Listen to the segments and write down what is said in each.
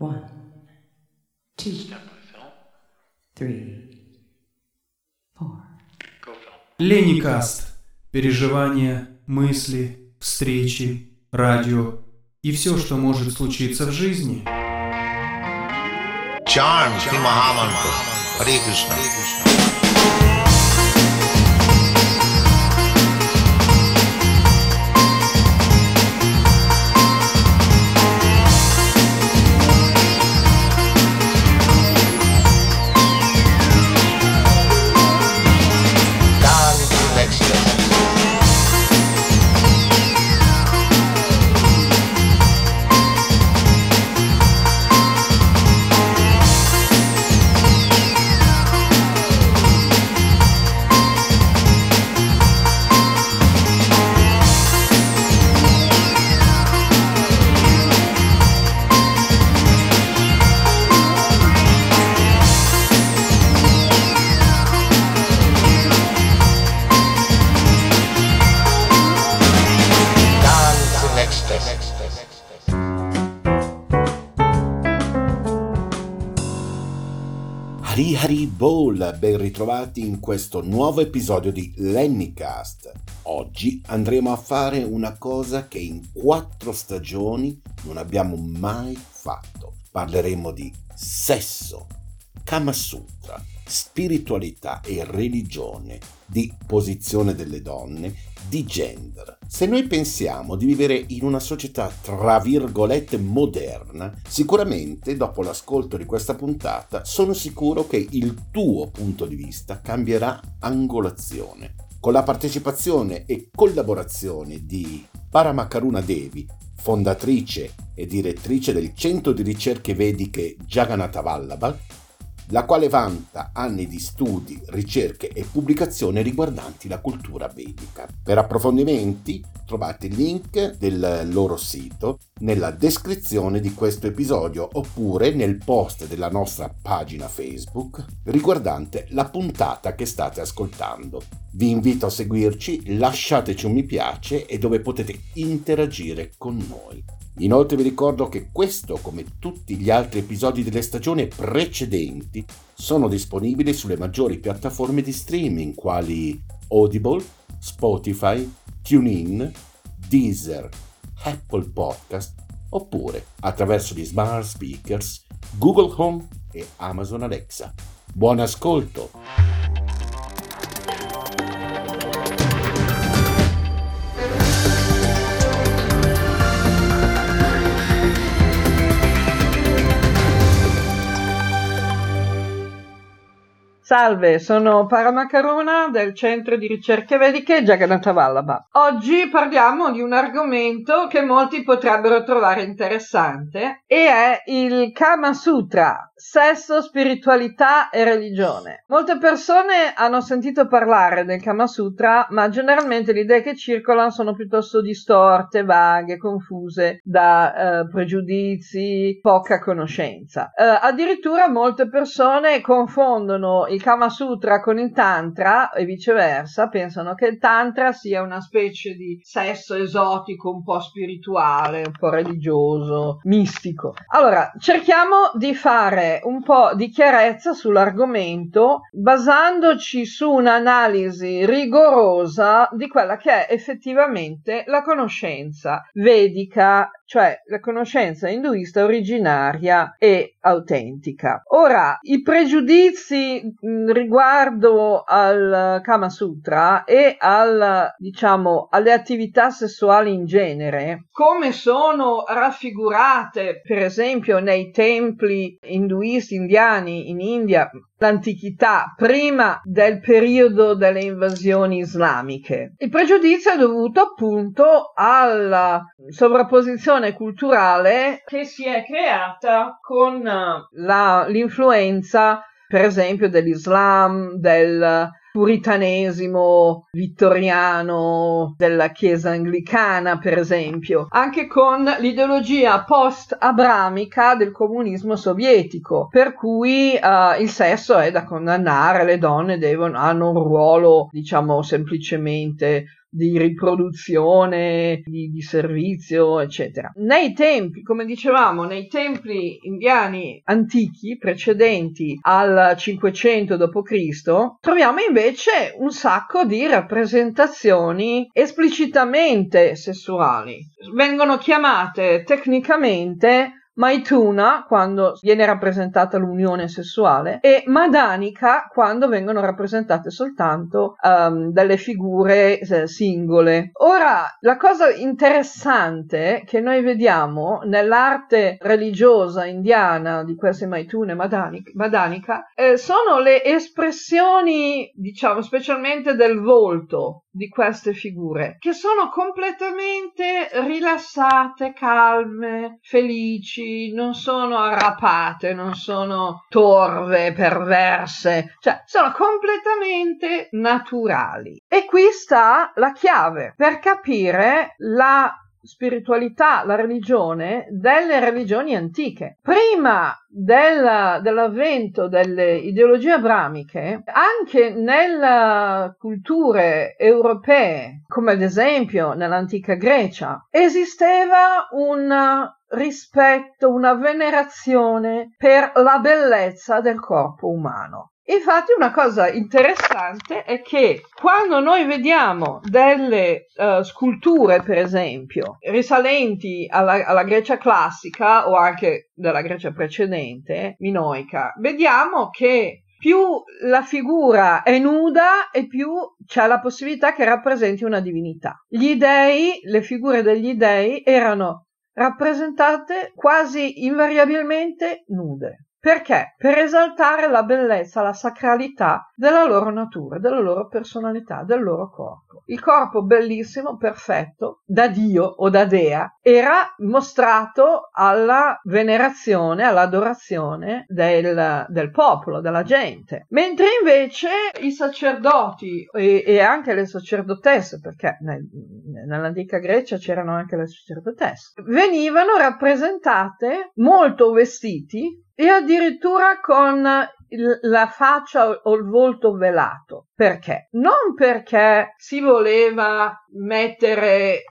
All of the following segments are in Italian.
One, two, three, four. Леникаст. Переживания, мысли, встречи, радио и все, что может случиться в жизни. Shri Mahamantra. Hare Krishna. Hari Hari Bol, ben ritrovati in questo nuovo episodio di Lennycast. Oggi andremo a fare una cosa che in quattro stagioni non abbiamo mai fatto. Parleremo di sesso, Kama Sutra, spiritualità e religione, di posizione delle donne, di gender. Se noi pensiamo di vivere in una società tra virgolette moderna, sicuramente dopo l'ascolto di questa puntata sono sicuro che il tuo punto di vista cambierà angolazione. Con la partecipazione e collaborazione di Paramakaruna Devi, fondatrice e direttrice del Centro di Ricerche Vediche Jagannatha Vallabha, la quale vanta anni di studi, ricerche e pubblicazioni riguardanti la cultura vedica. Per approfondimenti trovate il link del loro sito nella descrizione di questo episodio oppure nel post della nostra pagina Facebook riguardante la puntata che state ascoltando. Vi invito a seguirci, lasciateci un mi piace e dove potete interagire con noi. Inoltre vi ricordo che questo, come tutti gli altri episodi delle stagioni precedenti, sono disponibili sulle maggiori piattaforme di streaming quali Audible, Spotify, TuneIn, Deezer, Apple Podcast oppure attraverso gli smart speakers, Google Home e Amazon Alexa. Buon ascolto! Salve, sono Paramacarona del Centro di Ricerche Vediche Jagannatha Vallabha. Oggi parliamo di un argomento che molti potrebbero trovare interessante e è il Kama Sutra, sesso, spiritualità e religione. Molte persone hanno sentito parlare del Kama Sutra, ma generalmente le idee che circolano sono piuttosto distorte, vaghe, confuse da eh, pregiudizi, poca conoscenza. Eh, addirittura molte persone confondono il Kama Sutra con il Tantra e viceversa, pensano che il Tantra sia una specie di sesso esotico, un po' spirituale, un po' religioso, mistico. Allora, cerchiamo di fare un po' di chiarezza sull'argomento basandoci su un'analisi rigorosa di quella che è effettivamente la conoscenza vedica, cioè la conoscenza induista originaria e autentica. Ora, i pregiudizi riguardo al Kama Sutra e al, diciamo, alle attività sessuali in genere, come sono raffigurate, per esempio, nei templi induisti indiani in India, l'antichità, prima del periodo delle invasioni islamiche. Il pregiudizio è dovuto appunto alla sovrapposizione culturale che si è creata con eh, la- l'influenza per esempio dell'Islam, del puritanesimo vittoriano, della Chiesa anglicana, per esempio, anche con l'ideologia post-abramica del comunismo sovietico, per cui eh, il sesso è da condannare, le donne devono, hanno un ruolo, diciamo, semplicemente di riproduzione, di, di, servizio, eccetera. Nei tempi, come dicevamo, nei templi indiani antichi, precedenti al 500 d.C., troviamo invece un sacco di rappresentazioni esplicitamente sessuali. Vengono chiamate tecnicamente Maituna quando viene rappresentata l'unione sessuale e Madanika quando vengono rappresentate soltanto um, delle figure eh, singole. Ora, la cosa interessante che noi vediamo nell'arte religiosa indiana di queste Maitune Madanika, Madanika eh, sono le espressioni, diciamo, specialmente del volto di queste figure, che sono completamente rilassate, calme, felici, non sono arrapate, non sono torve, perverse, cioè sono completamente naturali. E qui sta la chiave per capire la spiritualità, la religione delle religioni antiche. Prima del, dell'avvento delle ideologie abramiche, anche nelle culture europee, come ad esempio nell'antica Grecia, esisteva un rispetto, una venerazione per la bellezza del corpo umano. Infatti una cosa interessante è che quando noi vediamo delle uh, sculture, per esempio, risalenti alla, alla, Grecia classica o anche della Grecia precedente, minoica, vediamo che più la figura è nuda e più c'è la possibilità che rappresenti una divinità. Gli dei, le figure degli dei erano rappresentate quasi invariabilmente nude. Perché? Per esaltare la bellezza, la sacralità della loro natura, della loro personalità, del loro corpo. Il corpo bellissimo, perfetto, da Dio o da Dea, era mostrato alla venerazione, all'adorazione del, del popolo, della gente. Mentre invece i sacerdoti e, e anche le sacerdotesse, perché nel, nell'antica Grecia c'erano anche le sacerdotesse, venivano rappresentate molto vestiti e addirittura con la faccia o il volto velato. Perché? Non perché si voleva mettere,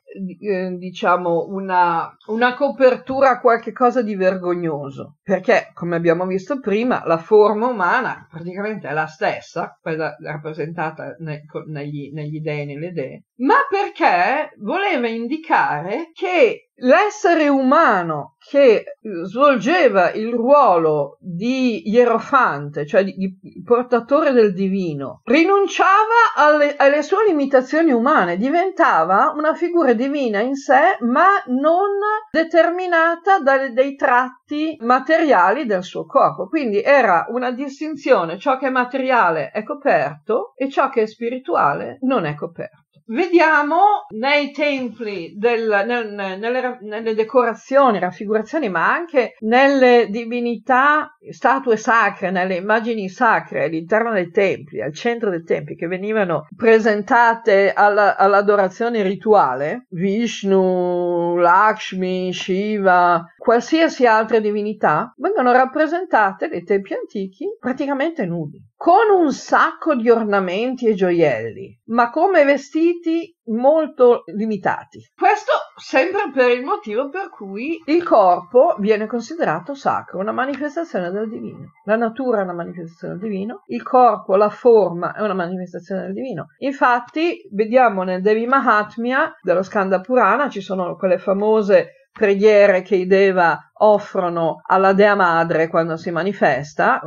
eh, diciamo, una, una copertura a qualche cosa di vergognoso, perché, come abbiamo visto prima, la forma umana praticamente è la stessa, quella rappresentata ne, negli, negli dei e nelle dee, ma perché voleva indicare che l'essere umano che svolgeva il ruolo di ierofante, cioè di, di portatore del divino, rinunciava alle, alle, sue limitazioni umane, diventava una figura divina in sé, ma non determinata da dei tratti materiali del suo corpo. Quindi era una distinzione, ciò che è materiale è coperto e ciò che è spirituale non è coperto vediamo nei templi, del, nel, nelle, nelle, decorazioni, raffigurazioni, ma anche nelle divinità, statue sacre, nelle immagini sacre all'interno dei templi, al centro dei templi, che venivano presentate alla, all'adorazione rituale, Vishnu, Lakshmi, Shiva, qualsiasi altra divinità, vengono rappresentate nei tempi antichi praticamente nudi con un sacco di ornamenti e gioielli, ma come vestiti molto limitati. Questo sempre per il motivo per cui il corpo viene considerato sacro, una manifestazione del divino. La natura è una manifestazione del divino, il corpo, la forma è una manifestazione del divino. Infatti, vediamo nel Devi Mahatmya dello Skanda Purana ci sono quelle famose preghiere che i Deva offrono alla Dea Madre quando si manifesta,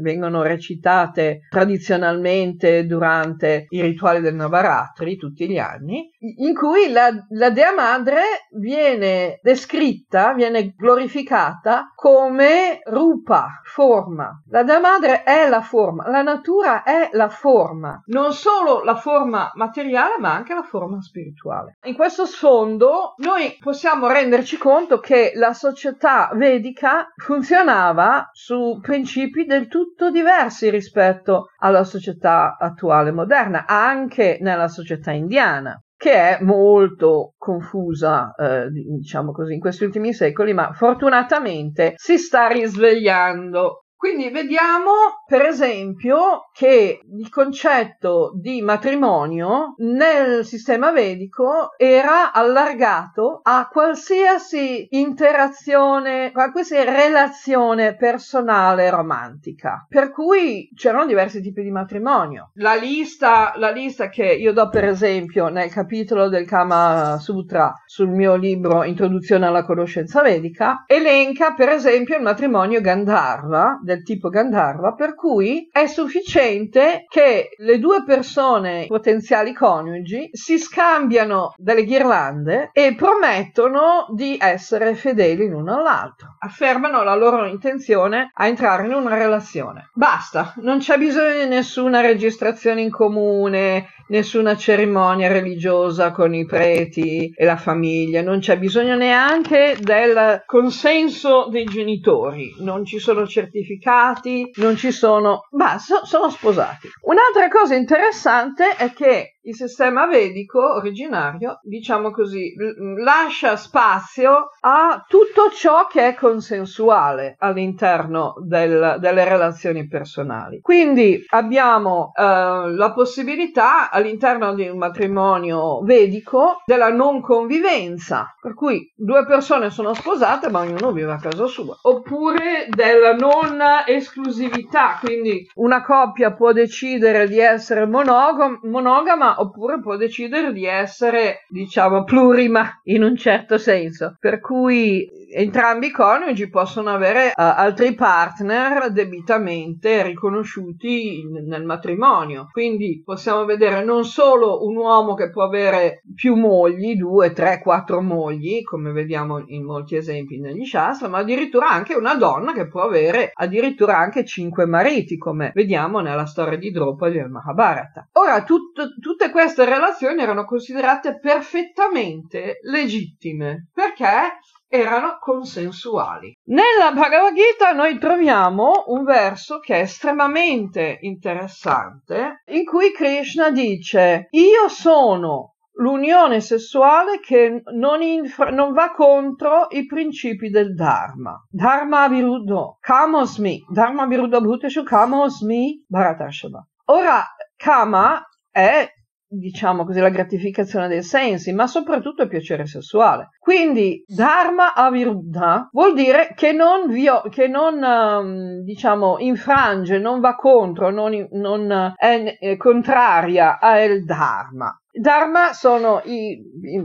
vengono recitate tradizionalmente durante i rituali del Navaratri tutti gli anni, in cui la, la Dea Madre viene descritta, viene glorificata come rupa, forma. La Dea Madre è la forma, la natura è la forma, non solo la forma materiale ma anche la forma spirituale. In questo sfondo noi possiamo renderci conto che la società società vedica funzionava su principi del tutto diversi rispetto alla società attuale moderna, anche nella società indiana che è molto confusa, eh, diciamo così, in questi ultimi secoli, ma fortunatamente si sta risvegliando Quindi vediamo per esempio che il concetto di matrimonio nel sistema vedico era allargato a qualsiasi interazione, a qualsiasi relazione personale romantica. Per cui c'erano diversi tipi di matrimonio. La lista, la lista che io do per esempio nel capitolo del Kama Sutra sul mio libro Introduzione alla conoscenza vedica elenca per esempio il matrimonio Gandharva del tipo Gandharva, per cui è sufficiente che le due persone potenziali coniugi si scambiano delle ghirlande e promettono di essere fedeli l'uno all'altro. Affermano la loro intenzione a entrare in una relazione. Basta, non c'è bisogno di nessuna registrazione in comune, nessuna cerimonia religiosa con i preti e la famiglia, non c'è bisogno neanche del consenso dei genitori, non ci sono certificati, non ci sono, basta, sono sposati. Un'altra cosa interessante è che il sistema vedico originario, diciamo così, lascia spazio a tutto ciò che è consensuale all'interno del, delle relazioni personali. Quindi abbiamo eh, la possibilità all'interno di un matrimonio vedico della non convivenza, per cui due persone sono sposate ma ognuno vive a casa sua, oppure della non esclusività, quindi una coppia può decidere di essere monogam- monogama oppure può decidere di essere, diciamo, plurima in un certo senso. Per cui entrambi i coniugi possono avere uh, altri partner debitamente riconosciuti in, nel matrimonio. Quindi possiamo vedere non solo un uomo che può avere più mogli, due, tre, quattro mogli, come vediamo in molti esempi negli Shastra, ma addirittura anche una donna che può avere addirittura anche cinque mariti, come vediamo nella storia di Draupadi del Mahabharata. Ora, tut- tutte queste relazioni erano considerate perfettamente legittime perché erano consensuali. Nella Bhagavad Gita noi troviamo un verso che è estremamente interessante in cui Krishna dice io sono l'unione sessuale che non, infra- non, va contro i principi del Dharma. Dharma viruddho, kamosmi, Dharma viruddho bhuteshu kamosmi, bharatashava. Ora, kama è diciamo così, la gratificazione dei sensi, ma soprattutto il piacere sessuale. Quindi dharma aviruddha vuol dire che non, vio- che non um, diciamo, infrange, non va contro, non, non è, è contraria al dharma. Dharma sono i,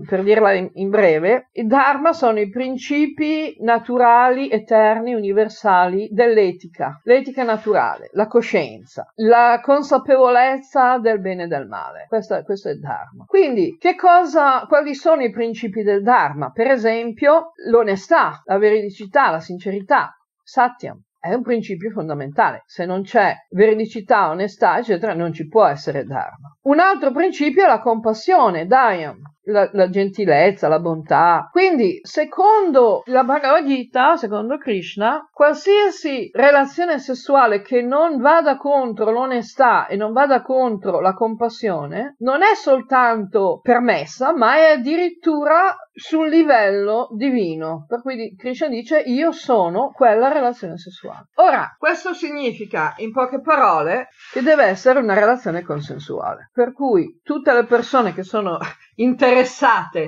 per dirla in, in breve, i Dharma sono i principi naturali, eterni, universali dell'etica, l'etica naturale, la coscienza, la consapevolezza del bene e del male. Questo, questo è Dharma. Quindi, che cosa, quali sono i principi del Dharma? Per esempio, l'onestà, la veridicità, la sincerità, Satyam, è un principio fondamentale. Se non c'è veridicità, onestà, eccetera, non ci può essere Dharma. Un altro principio è la compassione, Dayam, la, la, gentilezza, la bontà. Quindi, secondo la Bhagavad Gita, secondo Krishna, qualsiasi relazione sessuale che non vada contro l'onestà e non vada contro la compassione, non è soltanto permessa, ma è addirittura sul livello divino. Per cui Krishna dice io sono quella relazione sessuale. Ora, questo significa, in poche parole, che deve essere una relazione consensuale. Per cui tutte le persone che sono interessate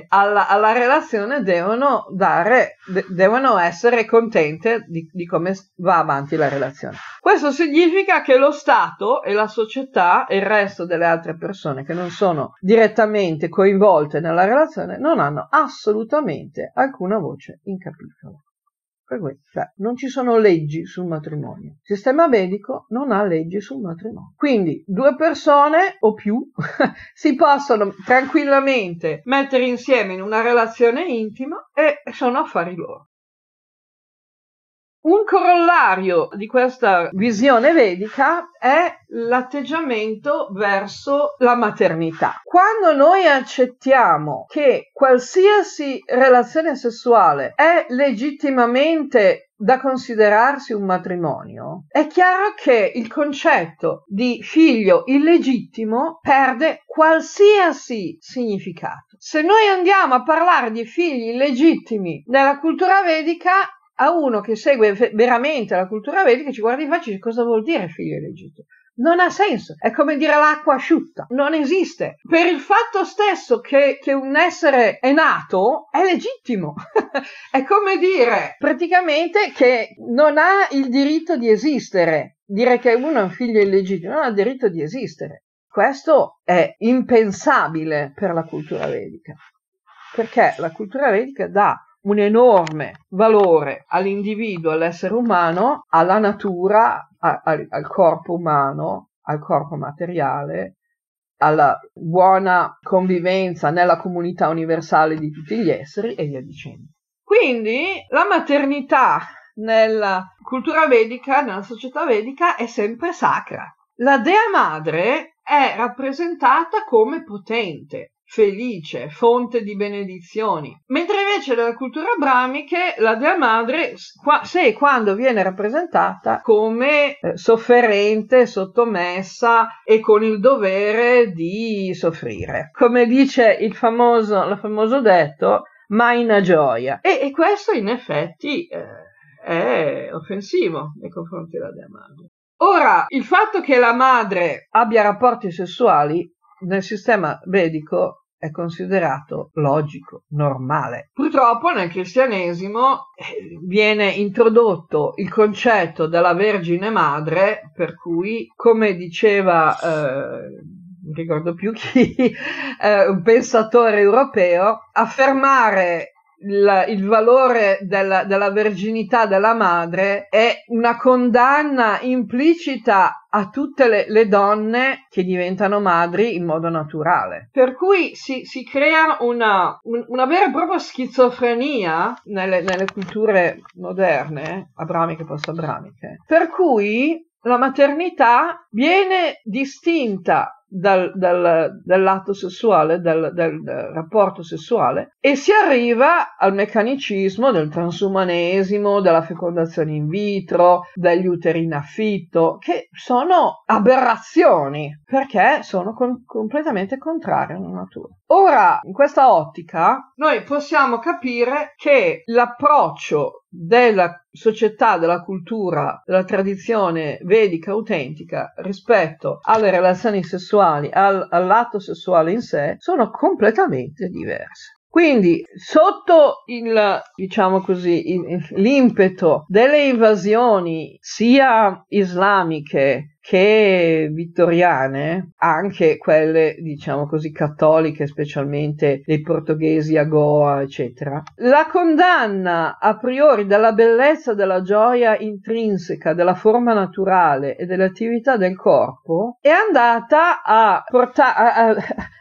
alla, alla relazione devono dare, de, devono essere contente di, di, come va avanti la relazione. Questo significa che lo Stato e la società e il resto delle altre persone che non sono direttamente coinvolte nella relazione non hanno assolutamente alcuna voce in capitolo. Cui, cioè, non ci sono leggi sul matrimonio. Il sistema medico non ha leggi sul matrimonio. Quindi due persone o più si possono tranquillamente mettere insieme in una relazione intima e sono affari loro. Un corollario di questa visione vedica è l'atteggiamento verso la maternità. Quando noi accettiamo che qualsiasi relazione sessuale è legittimamente da considerarsi un matrimonio, è chiaro che il concetto di figlio illegittimo perde qualsiasi significato. Se noi andiamo a parlare di figli illegittimi nella cultura vedica, a uno che segue ve- veramente la cultura vedica ci guarda in faccia e dice cosa vuol dire figlio illegitimo? Non ha senso, è come dire l'acqua asciutta, non esiste. Per il fatto stesso che, che un essere è nato, è legittimo. è come dire praticamente che non ha il diritto di esistere. Dire che uno è un figlio illegittimo non ha il diritto di esistere. Questo è impensabile per la cultura vedica, perché la cultura vedica dà un enorme valore all'individuo, all'essere umano, alla natura, a, a, al corpo umano, al corpo materiale, alla buona convivenza nella comunità universale di tutti gli esseri e via dicendo. Quindi la maternità nella cultura vedica, nella società vedica, è sempre sacra. La dea madre è rappresentata come potente, felice, fonte di benedizioni, mentre invece nella cultura brahmiche la Dea Madre, se e quando viene rappresentata come eh, sofferente, sottomessa e con il dovere di soffrire. Come dice il famoso, il famoso detto, mai una gioia. E, e questo in effetti eh, è offensivo nei confronti della Dea Madre. Ora, il fatto che la madre abbia rapporti sessuali nel sistema vedico è considerato logico, normale. Purtroppo nel cristianesimo eh, viene introdotto il concetto della Vergine Madre, per cui, come diceva, eh, non ricordo più chi, eh, un pensatore europeo, affermare il, il valore della, della, verginità della madre è una condanna implicita a tutte le, le, donne che diventano madri in modo naturale. Per cui si, si crea una, un, una, vera e propria schizofrenia nelle, nelle culture moderne, abramiche e post-abramiche, per cui la maternità viene distinta dal, dal, dall'atto sessuale, dal, dal, rapporto sessuale e si arriva al meccanicismo del transumanesimo, della fecondazione in vitro, degli uteri in affitto, che sono aberrazioni perché sono con, completamente contrarie alla natura. Ora, in questa ottica, noi possiamo capire che l'approccio della società, della cultura, della tradizione vedica autentica rispetto alle relazioni sessuali, al, all'atto sessuale in sé, sono completamente diverse. Quindi, sotto il, diciamo così, l'impeto delle invasioni sia islamiche che vittoriane, anche quelle, diciamo così, cattoliche, specialmente dei portoghesi a Goa, eccetera, la condanna a priori della bellezza della gioia intrinseca, della forma naturale e delle attività del corpo è andata a portare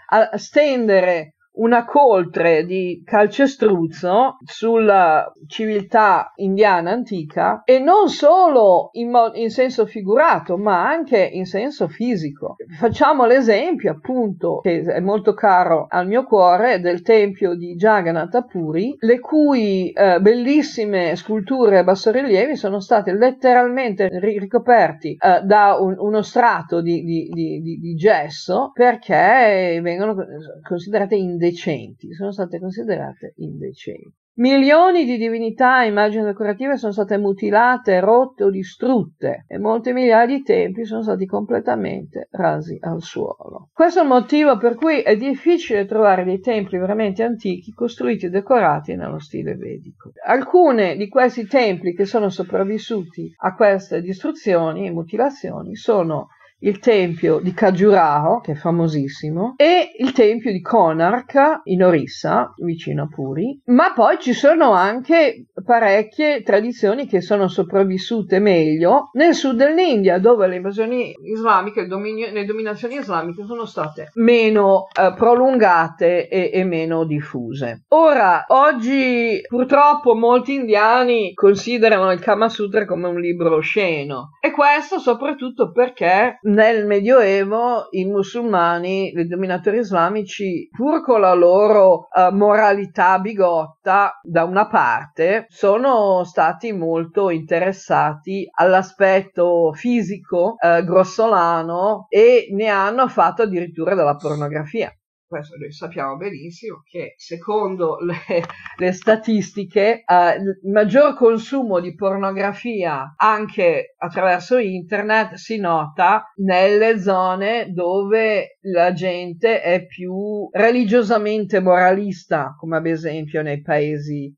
a, a stendere una coltre di calcestruzzo sulla civiltà indiana antica e non solo in, mo- in, senso figurato ma anche in senso fisico. Facciamo l'esempio appunto che è molto caro al mio cuore del tempio di Jagannath Puri le cui eh, bellissime sculture a bassorilievi sono state letteralmente ricoperti eh, da un, uno strato di, di, di, di gesso perché vengono considerate indecenti indecenti, sono state considerate indecenti. Milioni di divinità e immagini decorative sono state mutilate, rotte o distrutte e molte migliaia di templi sono stati completamente rasi al suolo. Questo è il motivo per cui è difficile trovare dei templi veramente antichi costruiti e decorati nello stile vedico. Alcuni di questi templi che sono sopravvissuti a queste distruzioni e mutilazioni sono il tempio di Khajuraho, che è famosissimo, e il tempio di Konark in Orissa, vicino a Puri, ma poi ci sono anche parecchie tradizioni che sono sopravvissute meglio nel sud dell'India, dove le invasioni islamiche, dominio- le dominazioni islamiche sono state meno eh, prolungate e-, e meno diffuse. Ora, oggi purtroppo molti indiani considerano il Kama Sutra come un libro osceno e questo soprattutto perché nel Medioevo i musulmani, i dominatori islamici, pur con la loro uh, moralità bigotta da una parte, sono stati molto interessati all'aspetto fisico uh, grossolano e ne hanno fatto addirittura della pornografia. Questo noi sappiamo benissimo che secondo le, le statistiche eh, il maggior consumo di pornografia anche attraverso internet si nota nelle zone dove la gente è più religiosamente moralista, come ad esempio nei paesi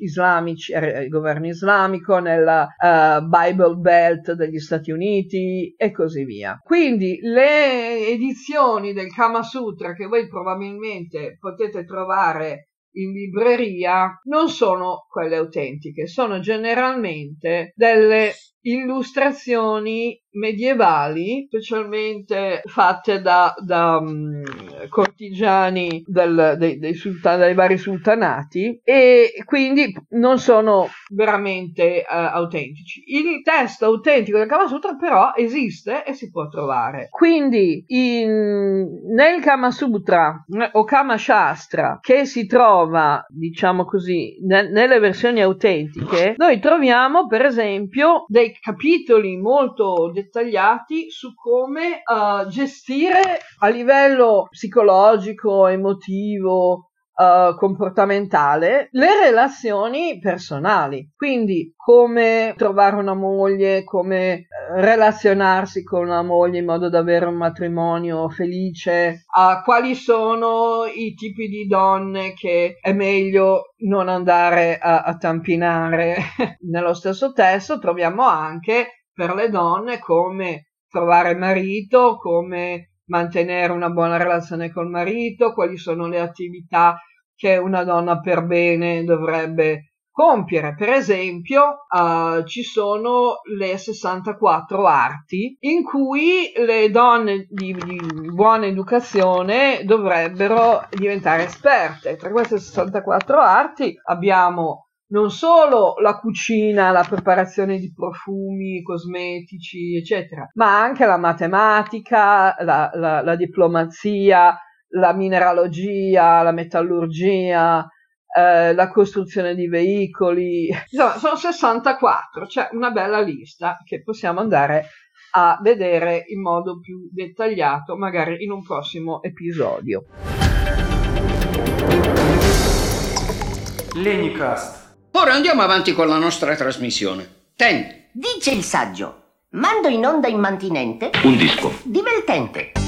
islamici, il governo islamico, nella uh, Bible Belt degli Stati Uniti e così via. Quindi le edizioni del Kama Sutra che voi probabilmente potete trovare in libreria non sono quelle autentiche, sono generalmente delle illustrazioni medievali, specialmente fatte da, da um, cortigiani del, dei, dei, sultan, dei, vari sultanati e quindi non sono veramente uh, autentici. Il testo autentico del Kama Sutra però esiste e si può trovare. Quindi in, nel Kama Sutra o Kama Shastra che si trova, diciamo così, ne, nelle versioni autentiche, noi troviamo per esempio dei capitoli molto dettagliati su come uh, gestire a livello psicologico, emotivo, Uh, comportamentale le relazioni personali. Quindi come trovare una moglie come uh, relazionarsi con una moglie in modo da avere un matrimonio felice uh, quali sono i tipi di donne che è meglio non andare a, a tampinare. Nello stesso testo troviamo anche per le donne come trovare marito come mantenere una buona relazione col marito, quali sono le attività che una donna per bene dovrebbe compiere. Per esempio, uh, ci sono le 64 arti in cui le donne di, di, buona educazione dovrebbero diventare esperte. Tra queste 64 arti abbiamo non solo la cucina, la preparazione di profumi, cosmetici, eccetera, ma anche la matematica, la, la, la diplomazia, la mineralogia, la metallurgia, eh, la costruzione di veicoli. Insomma, sono 64, c'è una bella lista che possiamo andare a vedere in modo più dettagliato, magari in un prossimo episodio. Lenicast Ora andiamo avanti con la nostra trasmissione. Ten. Dice il saggio, mando in onda immantinente un disco divertente.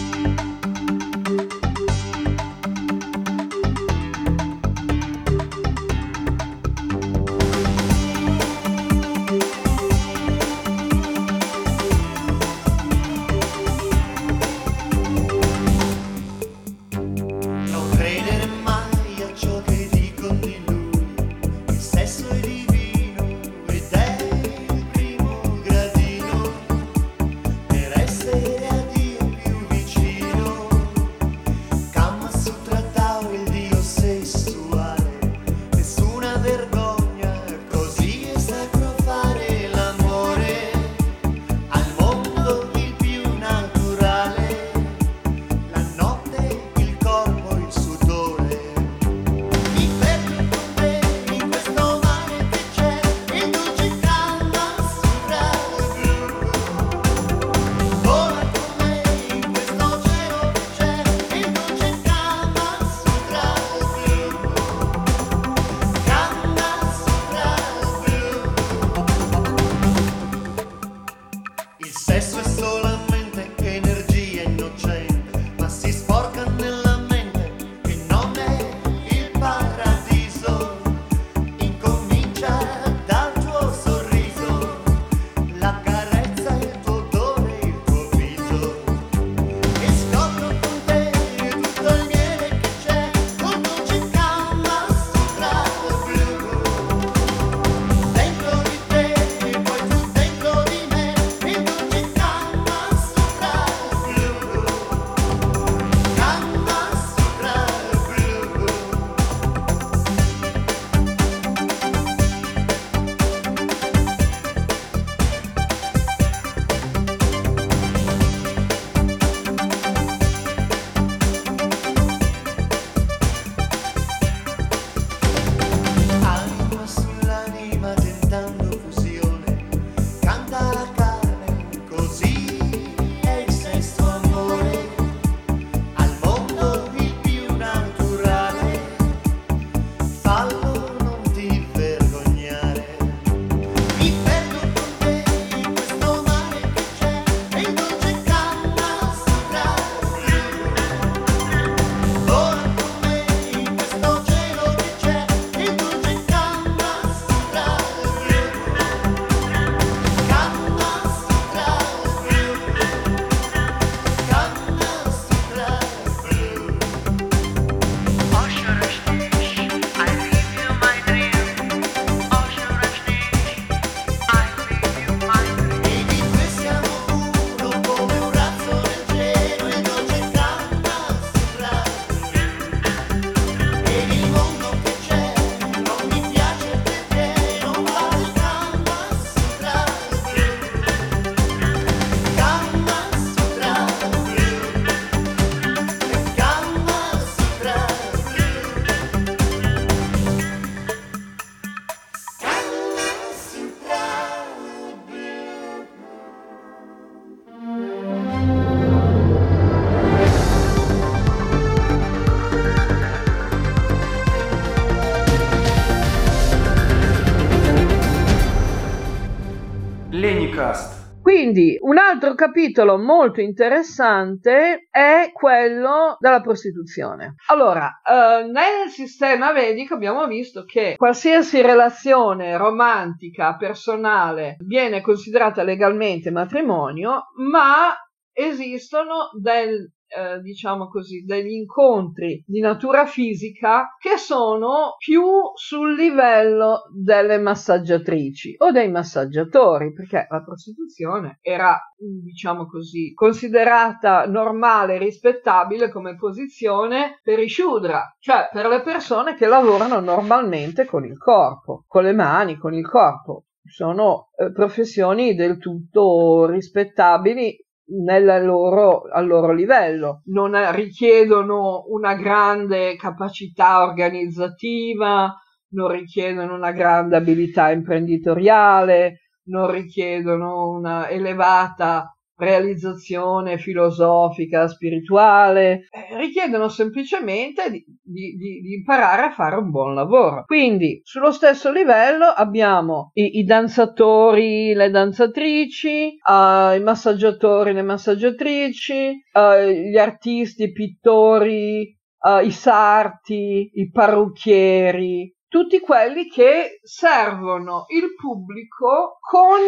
Altro capitolo molto interessante è quello della prostituzione. Allora, eh, nel sistema vedico abbiamo visto che qualsiasi relazione romantica, personale, viene considerata legalmente matrimonio, ma esistono del, eh, diciamo così, degli incontri di natura fisica che sono più sul livello delle massaggiatrici o dei massaggiatori, perché la prostituzione era, diciamo così, considerata normale e rispettabile come posizione per i shudra, cioè per le persone che lavorano normalmente con il corpo, con le mani, con il corpo. Sono eh, professioni del tutto rispettabili loro, al loro livello, non richiedono una grande capacità organizzativa, non richiedono una grande abilità imprenditoriale, non richiedono una elevata realizzazione filosofica, spirituale, eh, richiedono semplicemente di, di, di, imparare a fare un buon lavoro. Quindi sullo stesso livello abbiamo i, i danzatori, le danzatrici, uh, i massaggiatori, le massaggiatrici, uh, gli artisti, i pittori, uh, i sarti, i parrucchieri, tutti quelli che servono il pubblico con,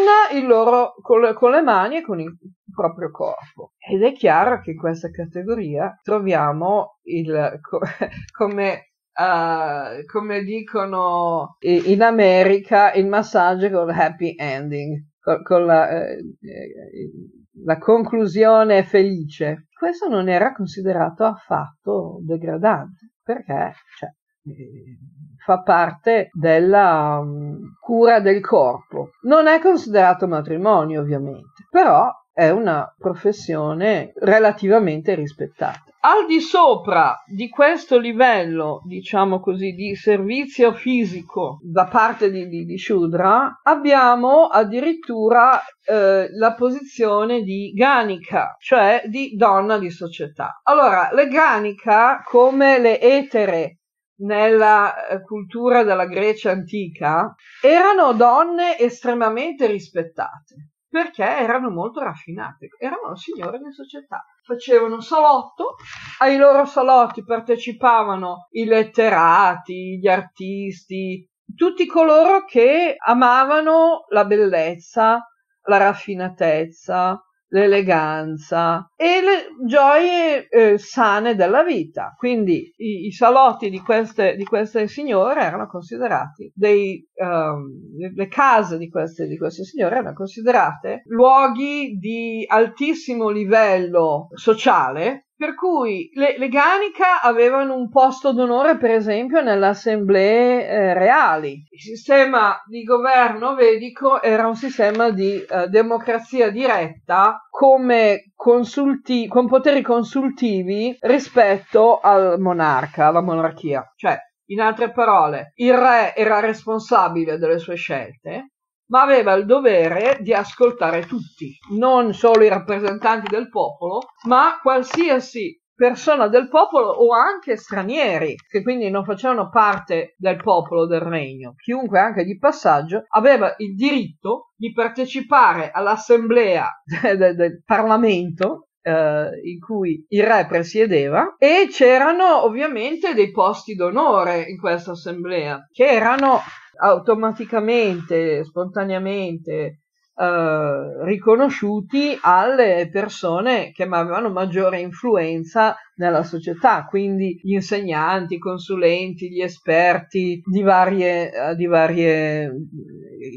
loro, con, le, con le mani e con il proprio corpo. Ed è chiaro che in questa categoria troviamo il, come Uh, come dicono in America, il massaggio con happy ending, con, con la, eh, la, conclusione felice. Questo non era considerato affatto degradante, perché cioè, fa parte della um, cura del corpo. Non è considerato matrimonio, ovviamente, però è una professione relativamente rispettata. Al di sopra di questo livello, diciamo così, di servizio fisico da parte di, di, di Shudra, abbiamo addirittura eh, la posizione di Ganica, cioè di donna di società. Allora, le Ganica, come le etere nella eh, cultura della Grecia antica erano donne estremamente rispettate perché erano molto raffinate, erano signore di società, facevano salotto, ai loro salotti partecipavano i letterati, gli artisti, tutti coloro che amavano la bellezza, la raffinatezza, l'eleganza e le gioie eh, sane della vita. Quindi i, i salotti di queste, di queste, signore erano considerati dei, um, le case di queste, di queste signore erano considerate luoghi di altissimo livello sociale per cui le, le Ganica avevano un posto d'onore, per esempio, nelle assemblee eh, reali. Il sistema di governo vedico era un sistema di eh, democrazia diretta come consulti- con poteri consultivi rispetto al monarca, alla monarchia. Cioè, in altre parole, il re era responsabile delle sue scelte, ma aveva il dovere di ascoltare tutti, non solo i rappresentanti del popolo, ma qualsiasi persona del popolo o anche stranieri che quindi non facevano parte del popolo del regno, chiunque anche di passaggio aveva il diritto di partecipare all'assemblea del, del Parlamento eh, in cui il re presiedeva e c'erano ovviamente dei posti d'onore in questa assemblea che erano automaticamente, spontaneamente eh, riconosciuti alle persone che avevano maggiore influenza nella società, quindi gli insegnanti, i consulenti, gli esperti di, varie, eh, di, varie,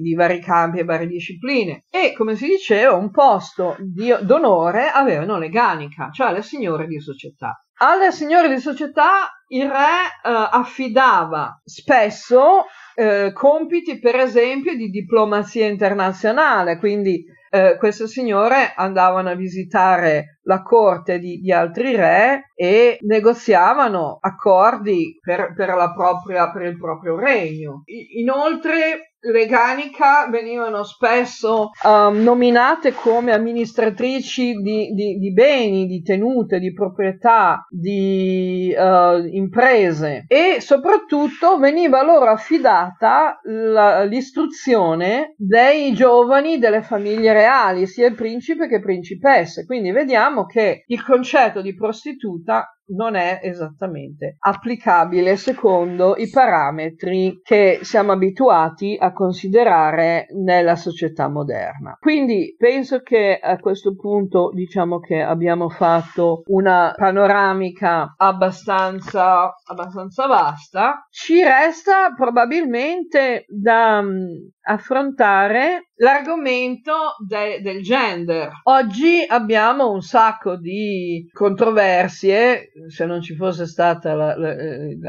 di vari campi e varie discipline. E come si diceva, un posto di, d'onore avevano le ganica, cioè le signore di società. Alle signore di società il re eh, affidava spesso eh, compiti, per esempio, di diplomazia internazionale, quindi eh, queste signore andavano a visitare la corte di, di altri re e negoziavano accordi per, per, propria, per il proprio regno. Inoltre le Ganica venivano spesso um, nominate come amministratrici di, di, di, beni, di tenute, di proprietà, di uh, imprese e soprattutto veniva loro affidata la, l'istruzione dei giovani delle famiglie reali, sia il principe che principesse. Quindi vediamo che il concetto di prostituta non è esattamente applicabile secondo i parametri che siamo abituati a considerare nella società moderna. Quindi penso che a questo punto diciamo che abbiamo fatto una panoramica abbastanza, abbastanza vasta. Ci resta probabilmente da um, affrontare l'argomento de- del gender. Oggi abbiamo un sacco di controversie se non ci fosse stata la, la,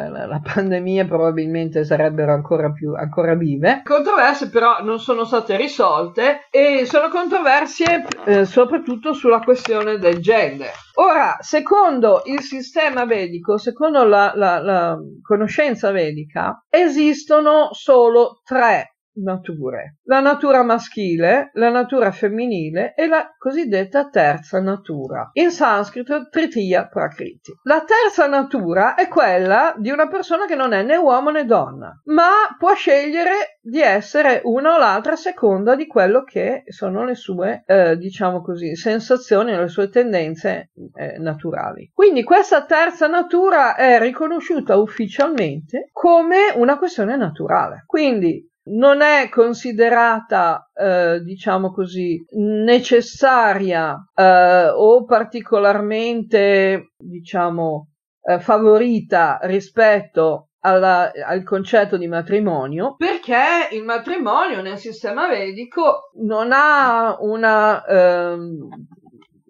la, la pandemia probabilmente sarebbero ancora più ancora vive. Controversie però non sono state risolte e sono controversie eh, soprattutto sulla questione del gender. Ora, secondo il sistema vedico, secondo la, la conoscenza vedica, esistono solo tre nature. La natura maschile, la natura femminile e la cosiddetta terza natura. In sanscrito Tritiya Prakriti. La terza natura è quella di una persona che non è né uomo né donna, ma può scegliere di essere una o l'altra a seconda di quello che sono le sue, eh, diciamo così, sensazioni, le sue tendenze eh, naturali. Quindi questa terza natura è riconosciuta ufficialmente come una questione naturale. Quindi non è considerata, eh, diciamo così, necessaria eh, o particolarmente, diciamo, eh, favorita rispetto alla, al concetto di matrimonio perché il matrimonio nel sistema vedico non ha una ehm,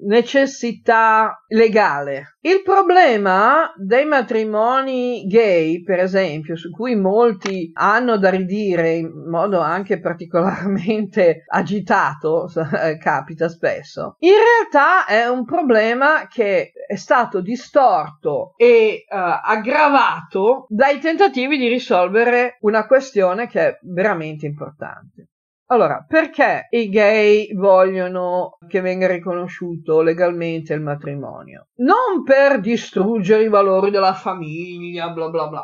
necessità legale. Il problema dei matrimoni gay, per esempio, su cui molti hanno da ridire in modo anche particolarmente agitato, capita spesso, in realtà è un problema che è stato distorto e uh, aggravato dai tentativi di risolvere una questione che è veramente importante. Allora, perché i gay vogliono che venga riconosciuto legalmente il matrimonio? Non per distruggere i valori della famiglia, bla bla bla,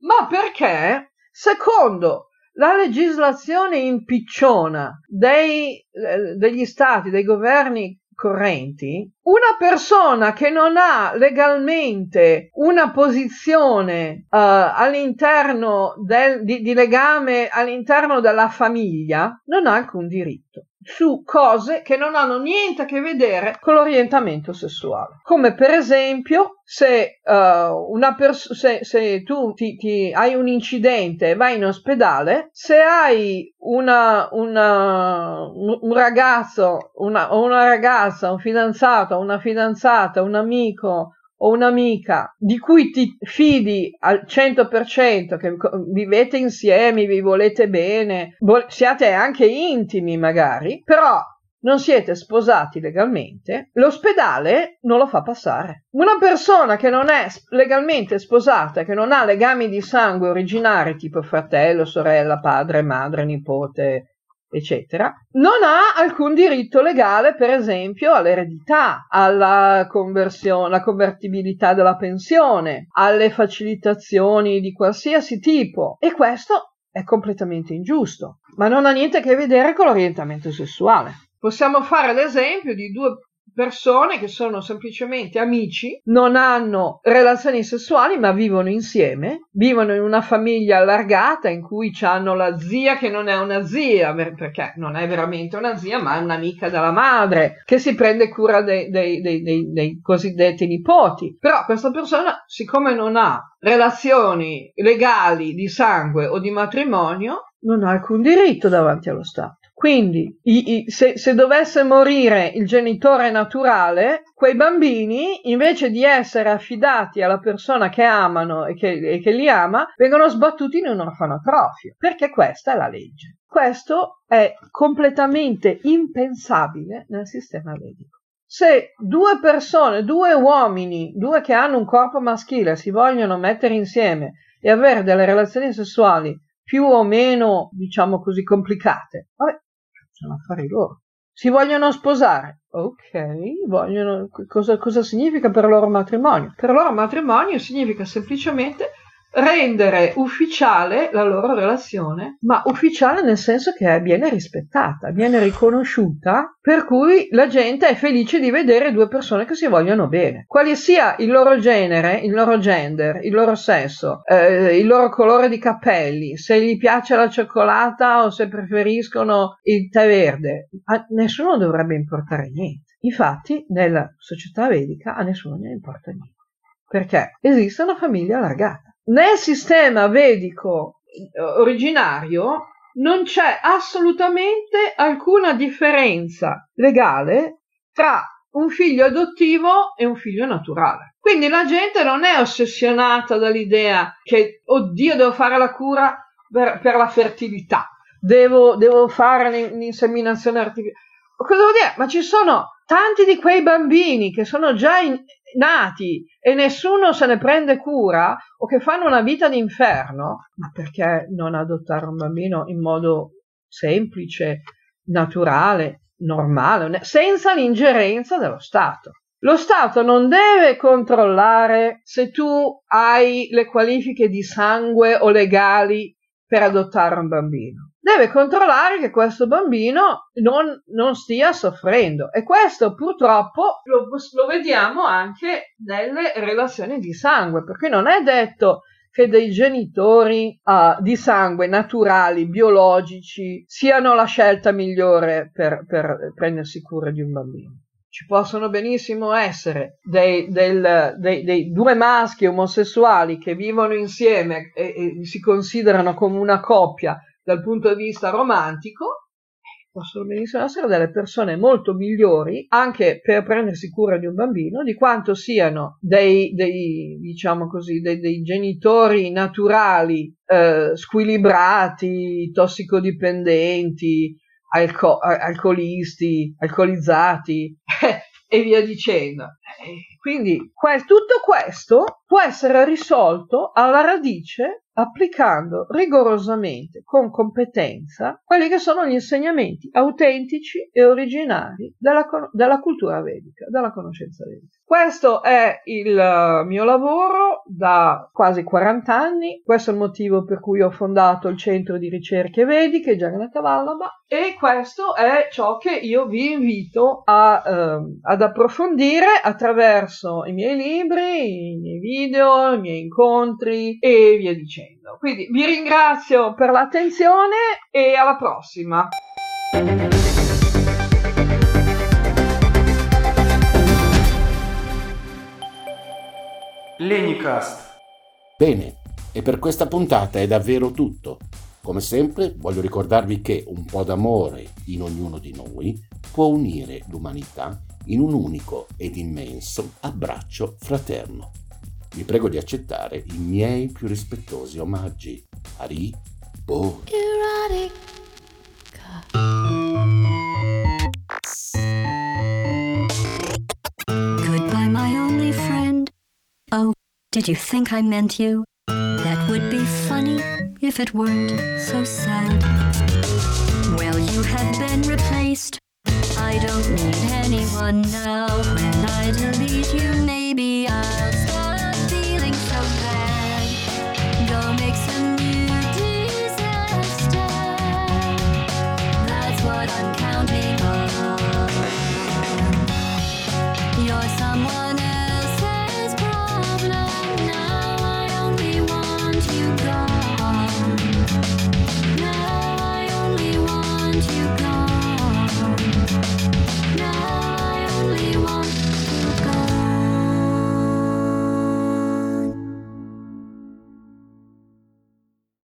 ma perché, secondo la legislazione impicciona dei, eh, degli stati, dei governi correnti, una persona che non ha legalmente una posizione uh, all'interno del, di, di legame all'interno della famiglia non ha alcun diritto su cose che non hanno niente a che vedere con l'orientamento sessuale. Come per esempio se, uh, una pers- se, se tu ti, ti hai un incidente e vai in ospedale, se hai una, una, un ragazzo una, o una ragazza, un fidanzato, una fidanzata, un amico o un'amica di cui ti fidi al 100%, che vivete insieme, vi volete bene, siate anche intimi magari, però non siete sposati legalmente, l'ospedale non lo fa passare. Una persona che non è legalmente sposata, che non ha legami di sangue originari tipo fratello, sorella, padre, madre, nipote, eccetera, non ha alcun diritto legale, per esempio, all'eredità, alla convertibilità della pensione, alle facilitazioni di qualsiasi tipo. E questo è completamente ingiusto, ma non ha niente a che vedere con l'orientamento sessuale. Possiamo fare l'esempio di due persone che sono semplicemente amici, non hanno relazioni sessuali ma vivono insieme, vivono in una famiglia allargata in cui hanno la zia che non è una zia, perché non è veramente una zia ma è un'amica della madre, che si prende cura dei, dei, dei, dei cosiddetti nipoti. Però questa persona, siccome non ha relazioni legali di sangue o di matrimonio, non ha alcun diritto davanti allo Stato. Quindi, i, i, se, se, dovesse morire il genitore naturale, quei bambini, invece di essere affidati alla persona che amano e che, e che li ama, vengono sbattuti in un orfanotrofio, perché questa è la legge. Questo è completamente impensabile nel sistema medico. Se due persone, due uomini, due che hanno un corpo maschile si vogliono mettere insieme e avere delle relazioni sessuali più o meno, diciamo così, complicate. Vabbè, sono affari loro. Si vogliono sposare. Ok, vogliono, cosa, cosa significa per loro matrimonio? Per loro matrimonio significa semplicemente rendere ufficiale la loro relazione, ma ufficiale nel senso che viene rispettata, viene riconosciuta, per cui la gente è felice di vedere due persone che si vogliono bene. Quale sia il loro genere, il loro gender, il loro sesso, eh, il loro colore di capelli, se gli piace la cioccolata o se preferiscono il tè verde, a nessuno dovrebbe importare niente. Infatti, nella società vedica a nessuno ne importa niente. Perché esiste una famiglia allargata nel sistema vedico eh, originario non c'è assolutamente alcuna differenza legale tra un figlio adottivo e un figlio naturale. Quindi la gente non è ossessionata dall'idea che, oddio, devo fare la cura per, per la fertilità, devo, devo fare l'inseminazione artificiale. Cosa vuol dire? Ma ci sono tanti di quei bambini che sono già in, nati e nessuno se ne prende cura o che fanno una vita d'inferno, ma perché non adottare un bambino in modo semplice, naturale, normale, senza l'ingerenza dello Stato? Lo Stato non deve controllare se tu hai le qualifiche di sangue o legali per adottare un bambino deve controllare che questo bambino non, non stia soffrendo e questo purtroppo lo, lo vediamo anche nelle relazioni di sangue, perché non è detto che dei genitori uh, di sangue naturali, biologici, siano la scelta migliore per, per prendersi cura di un bambino. Ci possono benissimo essere dei, del, dei, dei due maschi omosessuali che vivono insieme e, e si considerano come una coppia dal punto di vista romantico, possono benissimo essere delle persone molto migliori anche per prendersi cura di un bambino di quanto siano dei, dei diciamo così, dei, dei genitori naturali eh, squilibrati, tossicodipendenti, alco- alcolisti, alcolizzati e via dicendo. Quindi que- tutto questo può essere risolto alla radice applicando rigorosamente, con competenza, quelli che sono gli insegnamenti autentici e originari della, della cultura vedica, della conoscenza vedica. Questo è il eh, mio lavoro da quasi 40 anni, questo è il motivo per cui ho fondato il centro di ricerche vediche Jagannath Vallabha e questo è ciò che io vi invito a, eh, ad approfondire attraverso i miei libri, i miei video, i miei incontri e via dicendo. Quindi vi ringrazio per l'attenzione e alla prossima. Lenicast. Bene, e per questa puntata è davvero tutto. Come sempre voglio ricordarvi che un po' d'amore in ognuno di noi può unire l'umanità in un unico ed immenso abbraccio fraterno. Vi prego di accettare i miei più rispettosi omaggi. Ari Bo. Goodbye, my only friend. Oh, did you think I meant you? That would be funny if it weren't so sad. Well, you have been replaced. I don't need anyone now. When I delete you, maybe I'll